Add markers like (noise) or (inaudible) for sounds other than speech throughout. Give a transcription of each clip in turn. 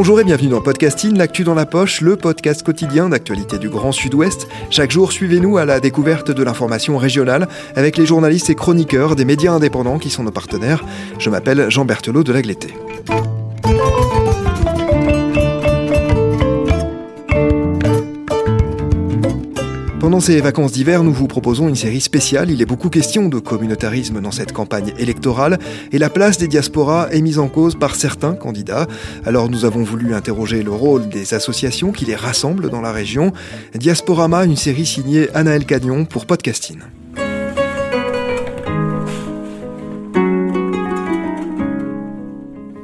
Bonjour et bienvenue dans Podcasting, l'actu dans la poche, le podcast quotidien d'actualité du Grand Sud-Ouest. Chaque jour, suivez-nous à la découverte de l'information régionale avec les journalistes et chroniqueurs des médias indépendants qui sont nos partenaires. Je m'appelle Jean Berthelot de Lagleté. Pendant ces vacances d'hiver, nous vous proposons une série spéciale. Il est beaucoup question de communautarisme dans cette campagne électorale et la place des diasporas est mise en cause par certains candidats. Alors nous avons voulu interroger le rôle des associations qui les rassemblent dans la région. Diasporama, une série signée Anaël Cagnon pour Podcasting.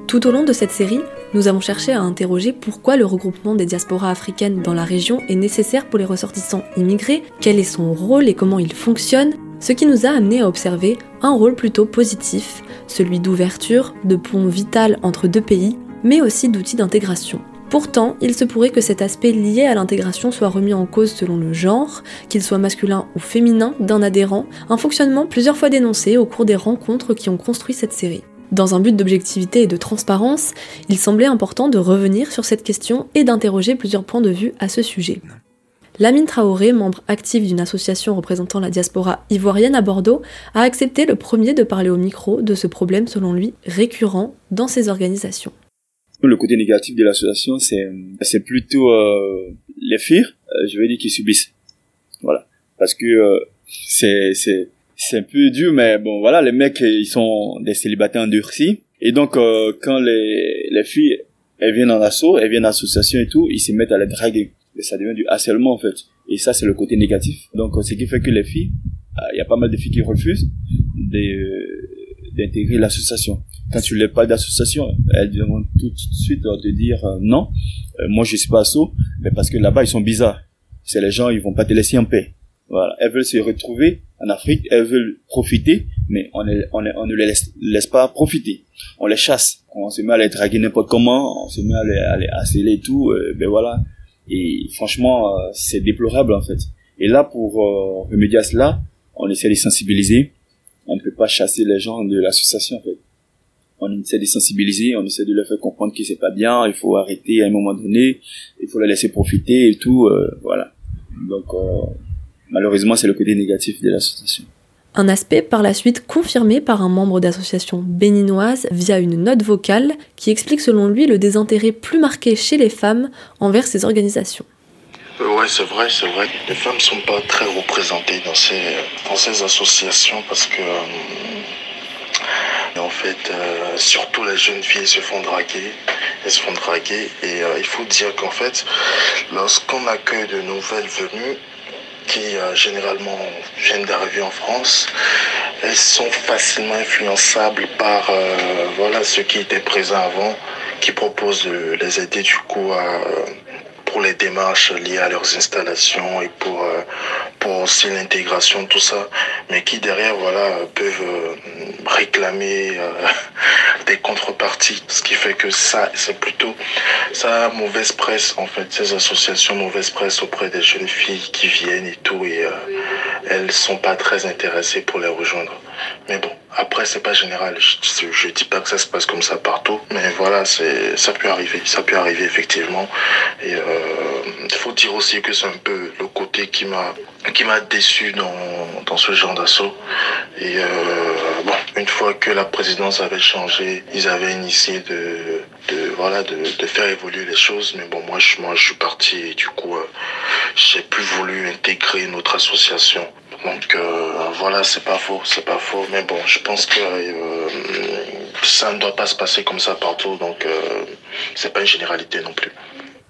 Tout au long de cette série, nous avons cherché à interroger pourquoi le regroupement des diasporas africaines dans la région est nécessaire pour les ressortissants immigrés, quel est son rôle et comment il fonctionne, ce qui nous a amené à observer un rôle plutôt positif, celui d'ouverture, de pont vital entre deux pays, mais aussi d'outil d'intégration. Pourtant, il se pourrait que cet aspect lié à l'intégration soit remis en cause selon le genre, qu'il soit masculin ou féminin d'un adhérent, un fonctionnement plusieurs fois dénoncé au cours des rencontres qui ont construit cette série. Dans un but d'objectivité et de transparence, il semblait important de revenir sur cette question et d'interroger plusieurs points de vue à ce sujet. Lamine Traoré, membre actif d'une association représentant la diaspora ivoirienne à Bordeaux, a accepté le premier de parler au micro de ce problème selon lui récurrent dans ces organisations. Le côté négatif de l'association, c'est plutôt euh, les filles, euh, je vais dire, qui subissent. Voilà, parce que euh, c'est c'est un peu dur, mais bon, voilà, les mecs, ils sont des célibataires endurcis. Et donc, euh, quand les, les filles, elles viennent en assaut, elles viennent en association et tout, ils se mettent à les draguer. Et ça devient du harcèlement, en fait. Et ça, c'est le côté négatif. Donc, ce qui fait que les filles, euh, il y a pas mal de filles qui refusent d'intégrer l'association. Quand tu n'as pas d'association, elles vont tout de suite te dire euh, non, moi je suis pas assaut, mais parce que là-bas, ils sont bizarres. C'est les gens, ils vont pas te laisser en paix. Voilà, elles veulent se retrouver en Afrique, elles veulent profiter, mais on, est, on, est, on ne les laisse, laisse, pas profiter. On les chasse. On se met à les draguer n'importe comment, on se met à les, à les harceler et tout. Euh, ben voilà. Et franchement, euh, c'est déplorable en fait. Et là, pour euh, remédier à cela, on essaie de sensibiliser. On ne peut pas chasser les gens de l'association en fait. On essaie de sensibiliser, on essaie de leur faire comprendre que c'est pas bien, il faut arrêter à un moment donné, il faut les laisser profiter et tout. Euh, voilà. Donc Malheureusement, c'est le côté négatif de l'association. Un aspect par la suite confirmé par un membre d'association béninoise via une note vocale qui explique selon lui le désintérêt plus marqué chez les femmes envers ces organisations. Ouais, c'est vrai, c'est vrai. Les femmes sont pas très représentées dans ces, dans ces associations parce que, euh, en fait, euh, surtout les jeunes filles se font draguer. Elles se font draguer et euh, il faut dire qu'en fait, lorsqu'on accueille de nouvelles venues, qui euh, généralement viennent d'arriver en France, elles sont facilement influençables par euh, voilà ceux qui étaient présents avant, qui proposent de les aider du coup à, pour les démarches liées à leurs installations et pour euh, aussi l'intégration tout ça mais qui derrière voilà peuvent euh, réclamer euh, (laughs) des contreparties. Ce qui fait que ça c'est plutôt ça mauvaise presse en fait ces associations mauvaise presse auprès des jeunes filles qui viennent et tout et elles sont pas très intéressées pour les rejoindre. Mais bon après, c'est pas général. Je, je dis pas que ça se passe comme ça partout, mais voilà, c'est ça peut arriver. Ça peut arriver effectivement. Et il euh, faut dire aussi que c'est un peu le côté qui m'a qui m'a déçu dans, dans ce genre d'assaut. Et euh, bon, une fois que la présidence avait changé, ils avaient initié de, de voilà de, de faire évoluer les choses. Mais bon, moi je moi je suis parti et du coup euh, j'ai plus voulu intégrer notre association. Donc euh, voilà, c'est pas faux, c'est pas faux. Mais bon, je pense que euh, ça ne doit pas se passer comme ça partout. Donc euh, c'est pas une généralité non plus.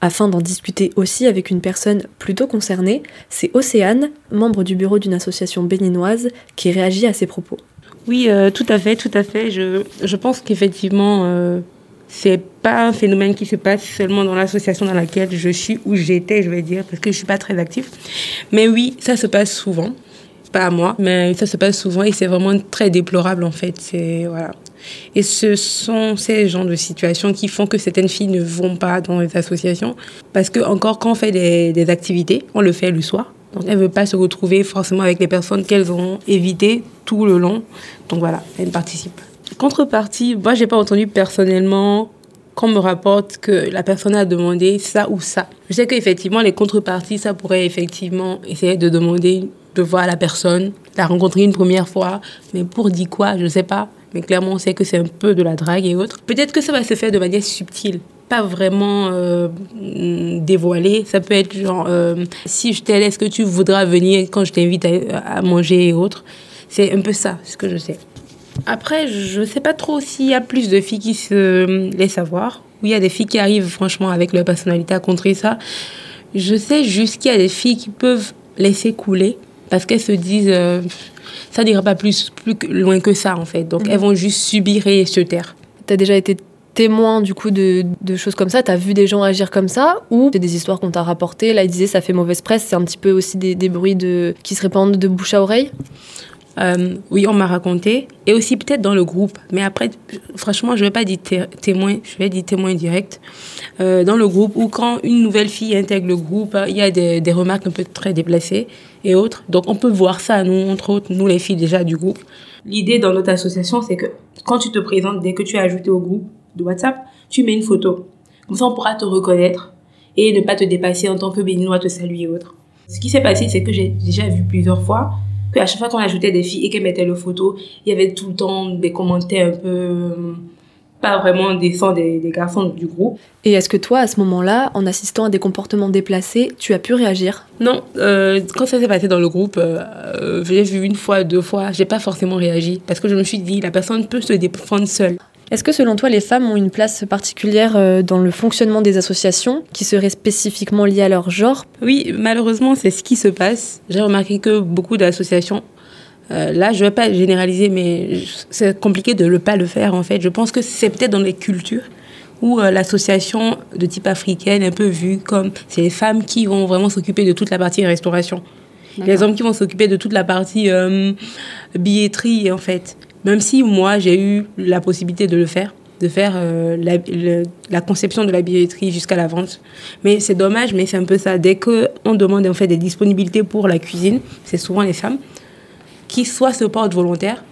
Afin d'en discuter aussi avec une personne plutôt concernée, c'est Océane, membre du bureau d'une association béninoise, qui réagit à ces propos. Oui, euh, tout à fait, tout à fait. Je, je pense qu'effectivement, euh, c'est pas un phénomène qui se passe seulement dans l'association dans laquelle je suis ou j'étais, je vais dire, parce que je suis pas très active. Mais oui, ça se passe souvent. Pas à moi, mais ça se passe souvent et c'est vraiment très déplorable en fait. Voilà. Et ce sont ces genres de situations qui font que certaines filles ne vont pas dans les associations parce que encore quand on fait des, des activités, on le fait le soir. Donc elles ne veulent pas se retrouver forcément avec les personnes qu'elles ont évitées tout le long. Donc voilà, elles participent. Contrepartie, moi j'ai pas entendu personnellement qu'on me rapporte que la personne a demandé ça ou ça. Je sais qu'effectivement les contreparties, ça pourrait effectivement essayer de demander de voir la personne, la rencontrer une première fois, mais pour dire quoi, je sais pas. Mais clairement, on sait que c'est un peu de la drague et autres. Peut-être que ça va se faire de manière subtile, pas vraiment euh, dévoilée. Ça peut être genre, euh, si je t'aide, est-ce que tu voudras venir quand je t'invite à, manger et autres? C'est un peu ça, ce que je sais. Après, je sais pas trop s'il y a plus de filles qui se laissent savoir. Oui, il y a des filles qui arrivent franchement avec leur personnalité à contrer ça. Je sais juste qu'il y a des filles qui peuvent laisser couler parce qu'elles se disent euh, ça n'ira pas plus, plus loin que ça en fait. Donc Mhm. elles vont juste subir et se taire. Tu as déjà été témoin du coup de, de choses comme ça? Tu as vu des gens agir comme ça? Ou c'est des histoires qu'on t'a rapportées? Là, ils disaient ça fait mauvaise presse. C'est un petit peu aussi des, des bruits de, qui se répandent de bouche à oreille? Euh, oui, on m'a raconté. Et aussi peut-être dans le groupe. Mais après, franchement, je ne vais pas dire té- témoin, je vais dire témoin direct. Euh, dans le groupe, ou quand une nouvelle fille intègre le groupe, euh, il y a des, des remarques un peu très déplacées et autres. Donc on peut voir ça, nous, entre autres, nous les filles déjà du groupe. L'idée dans notre association, c'est que quand tu te présentes, dès que tu es ajouté au groupe de WhatsApp, tu mets une photo. Comme ça, on pourra te reconnaître et ne pas te dépasser en tant que béninois, te saluer et autres. Ce qui s'est passé, c'est que j'ai déjà vu plusieurs fois que à chaque fois qu'on ajoutait des filles et qu'elles mettaient le photo, il y avait tout le temps des commentaires un peu euh, pas vraiment décents des, des garçons du groupe. Et est-ce que toi, à ce moment-là, en assistant à des comportements déplacés, tu as pu réagir? Non, euh, quand ça s'est passé dans le groupe, euh, j'ai vu une fois, deux fois, j'ai pas forcément réagi parce que je me suis dit la personne peut se défendre seule. Est-ce que selon toi, les femmes ont une place particulière euh, dans le fonctionnement des associations qui serait spécifiquement liée à leur genre? Oui, malheureusement, c'est ce qui se passe. J'ai remarqué que beaucoup d'associations, euh, là, je ne vais pas généraliser, mais c'est compliqué de ne pas le faire, en fait. Je pense que c'est peut-être dans les cultures où euh, l'association de type africaine est un peu vue comme c'est les femmes qui vont vraiment s'occuper de toute la partie restauration. Les hommes qui vont s'occuper de toute la partie euh, billetterie, en fait. Même si moi, j'ai eu la possibilité de le faire, de faire euh, la, conception de la billetterie jusqu'à la vente. Mais c'est dommage, mais c'est un peu ça. Dès qu'on demande en fait des disponibilités pour la cuisine, c'est souvent les femmes qui soit se portent volontaires,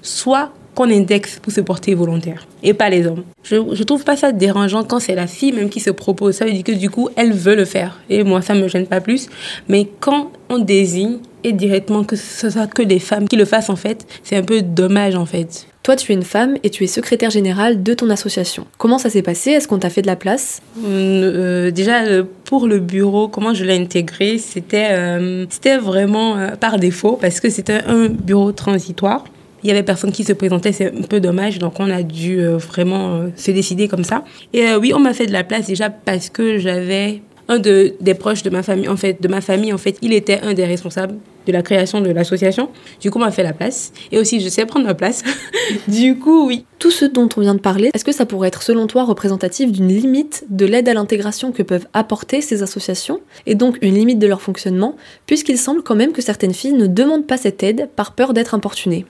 soit qu'on indexe pour se porter volontaire et pas les hommes. Je, je trouve pas ça dérangeant quand c'est la fille même qui se propose. Ça veut dire que du coup, elle veut le faire. Et moi, ça me gêne pas plus. Mais quand on désigne et directement que ce soit que les femmes qui le fassent en fait, c'est un peu dommage en fait. Toi, tu es une femme et tu es secrétaire générale de ton association. Comment ça s'est passé? Est-ce qu'on t'a fait de la place? Euh, déjà, euh, pour le bureau, comment je l'ai intégré, c'était euh, c'était vraiment euh, par défaut parce que c'était un bureau transitoire. Il y avait personne qui se présentait, c'est un peu dommage, donc on a dû vraiment se décider comme ça. Et euh, oui, on m'a fait de la place déjà parce que j'avais un de, des proches de ma famille, en fait, de ma famille, en fait, il était un des responsables de la création de l'association. Du coup, on m'a fait la place. Et aussi, je sais prendre ma place. (laughs) du coup, oui. Tout ce dont on vient de parler, est-ce que ça pourrait être selon toi représentatif d'une limite de l'aide à l'intégration que peuvent apporter ces associations et donc une limite de leur fonctionnement, puisqu'il semble quand même que certaines filles ne demandent pas cette aide par peur d'être importunées?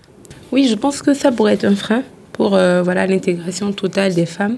Oui, je pense que ça pourrait être un frein pour euh, voilà l'intégration totale des femmes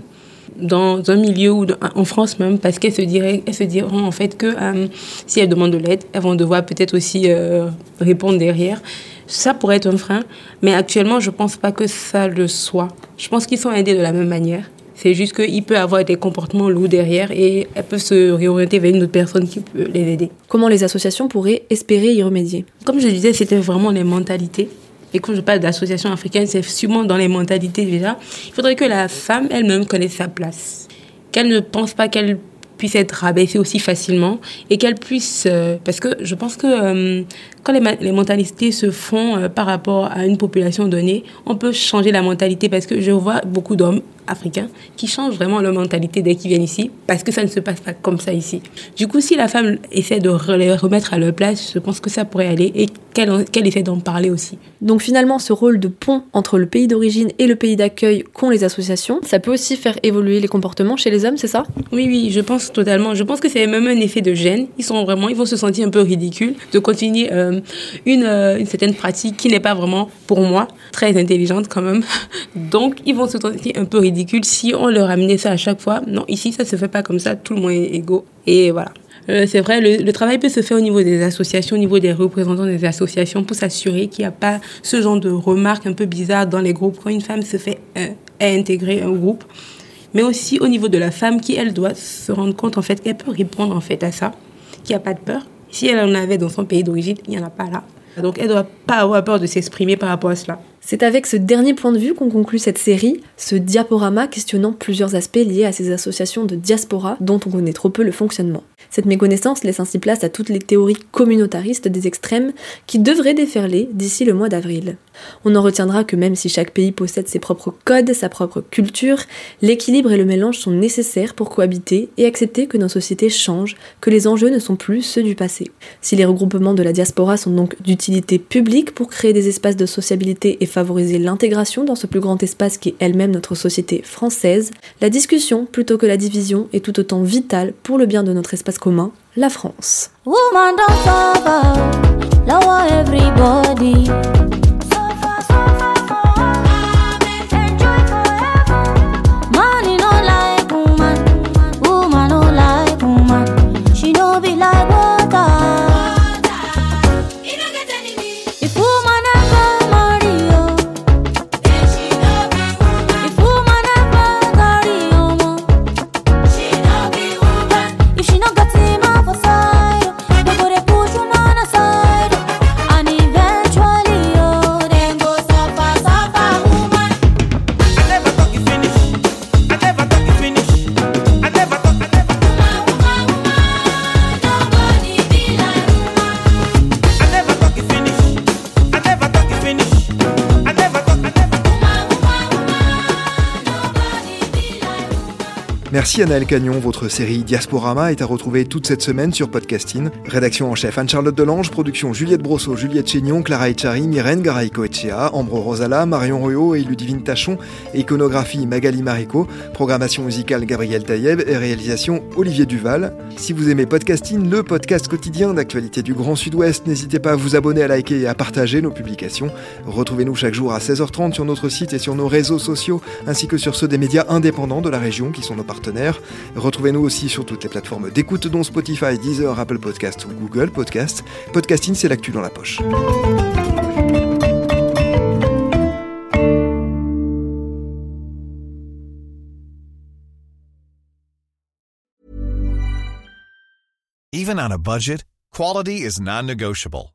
dans un milieu ou en France même parce qu'elles se diraient elles se diront en fait que euh, si elles demandent de l'aide elles vont devoir peut-être aussi euh, répondre derrière. Ça pourrait être un frein mais actuellement je pense pas que ça le soit. Je pense qu'ils sont aidés de la même manière. C'est juste qu'il peut avoir des comportements lourds derrière et elles peuvent se réorienter vers une autre personne qui peut les aider. Comment les associations pourraient espérer y remédier? Comme je disais, c'était vraiment les mentalités. Et quand je parle d'association africaine, c'est sûrement dans les mentalités déjà. Il faudrait que la femme elle-même connaisse sa place. Qu'elle ne pense pas qu'elle puissent être rabaissées aussi facilement et qu'elles puissent, euh, parce que je pense que euh, quand les, les, mentalités se font euh, par rapport à une population donnée, on peut changer la mentalité parce que je vois beaucoup d'hommes africains qui changent vraiment leur mentalité dès qu'ils viennent ici parce que ça ne se passe pas comme ça ici. Du coup, si la femme essaie de les remettre à leur place, je pense que ça pourrait aller et qu'elle qu essaie d'en parler aussi. Donc finalement, ce rôle de pont entre le pays d'origine et le pays d'accueil qu'ont les associations, ça peut aussi faire évoluer les comportements chez les hommes, c'est ça? Oui, oui, je pense totalement. Je pense que c'est même un effet de gêne. Ils sont vraiment, ils vont se sentir un peu ridicules de continuer euh, une, euh, une certaine pratique qui n'est pas vraiment, pour moi, très intelligente quand même. (laughs) Donc, ils vont se sentir un peu ridicules si on leur amenait ça à chaque fois. Non, ici, ça se fait pas comme ça. Tout le monde est égaux. Et voilà. Euh, c'est vrai, le, travail peut se faire au niveau des associations, au niveau des représentants des associations pour s'assurer qu'il n'y a pas ce genre de remarques un peu bizarres dans les groupes quand une femme se fait euh, intégrer un groupe. Mais aussi au niveau de la femme qui, elle, doit se rendre compte en fait qu'elle peut répondre en fait à ça, qu'il n'y a pas de peur. Si elle en avait dans son pays d'origine, il n'y en a pas là. Donc elle doit pas avoir peur de s'exprimer par rapport à cela. C'est avec ce dernier point de vue qu'on conclut cette série, ce diaporama questionnant plusieurs aspects liés à ces associations de diaspora dont on connaît trop peu le fonctionnement. Cette méconnaissance laisse ainsi place à toutes les théories communautaristes des extrêmes qui devraient déferler d'ici le mois d'avril. On en retiendra que même si chaque pays possède ses propres codes, sa propre culture, l'équilibre et le mélange sont nécessaires pour cohabiter et accepter que nos sociétés changent, que les enjeux ne sont plus ceux du passé. Si les regroupements de la diaspora sont donc d'utilité publique pour créer des espaces de sociabilité et favoriser l'intégration dans ce plus grand espace qui est elle-même notre société française, la discussion plutôt que la division est tout autant vitale pour le bien de notre espace commun, la France. Merci Anaël Cagnon, votre série Diasporama est à retrouver toute cette semaine sur Podcasting. Rédaction en chef Anne-Charlotte Delange, production Juliette Brosseau, Juliette Chénion, Clara Echari, Myrène Garaïco-Echea, Ambro Rosala, Marion Ruot et Ludivine Tachon, iconographie Magali Marico, programmation musicale Gabriel Taïeb et réalisation Olivier Duval. Si vous aimez Podcasting, le podcast quotidien d'actualité du Grand Sud-Ouest, n'hésitez pas à vous abonner, à liker et à partager nos publications. Retrouvez-nous chaque jour à 16h30 sur notre site et sur nos réseaux sociaux, ainsi que sur ceux des médias indépendants de la région qui sont nos partenaires Retrouvez-nous aussi sur toutes les plateformes d'écoute dont Spotify, Deezer, Apple Podcast ou Google Podcast. Podcasting, c'est l'actu dans la poche. Even on a budget, quality is non-negotiable.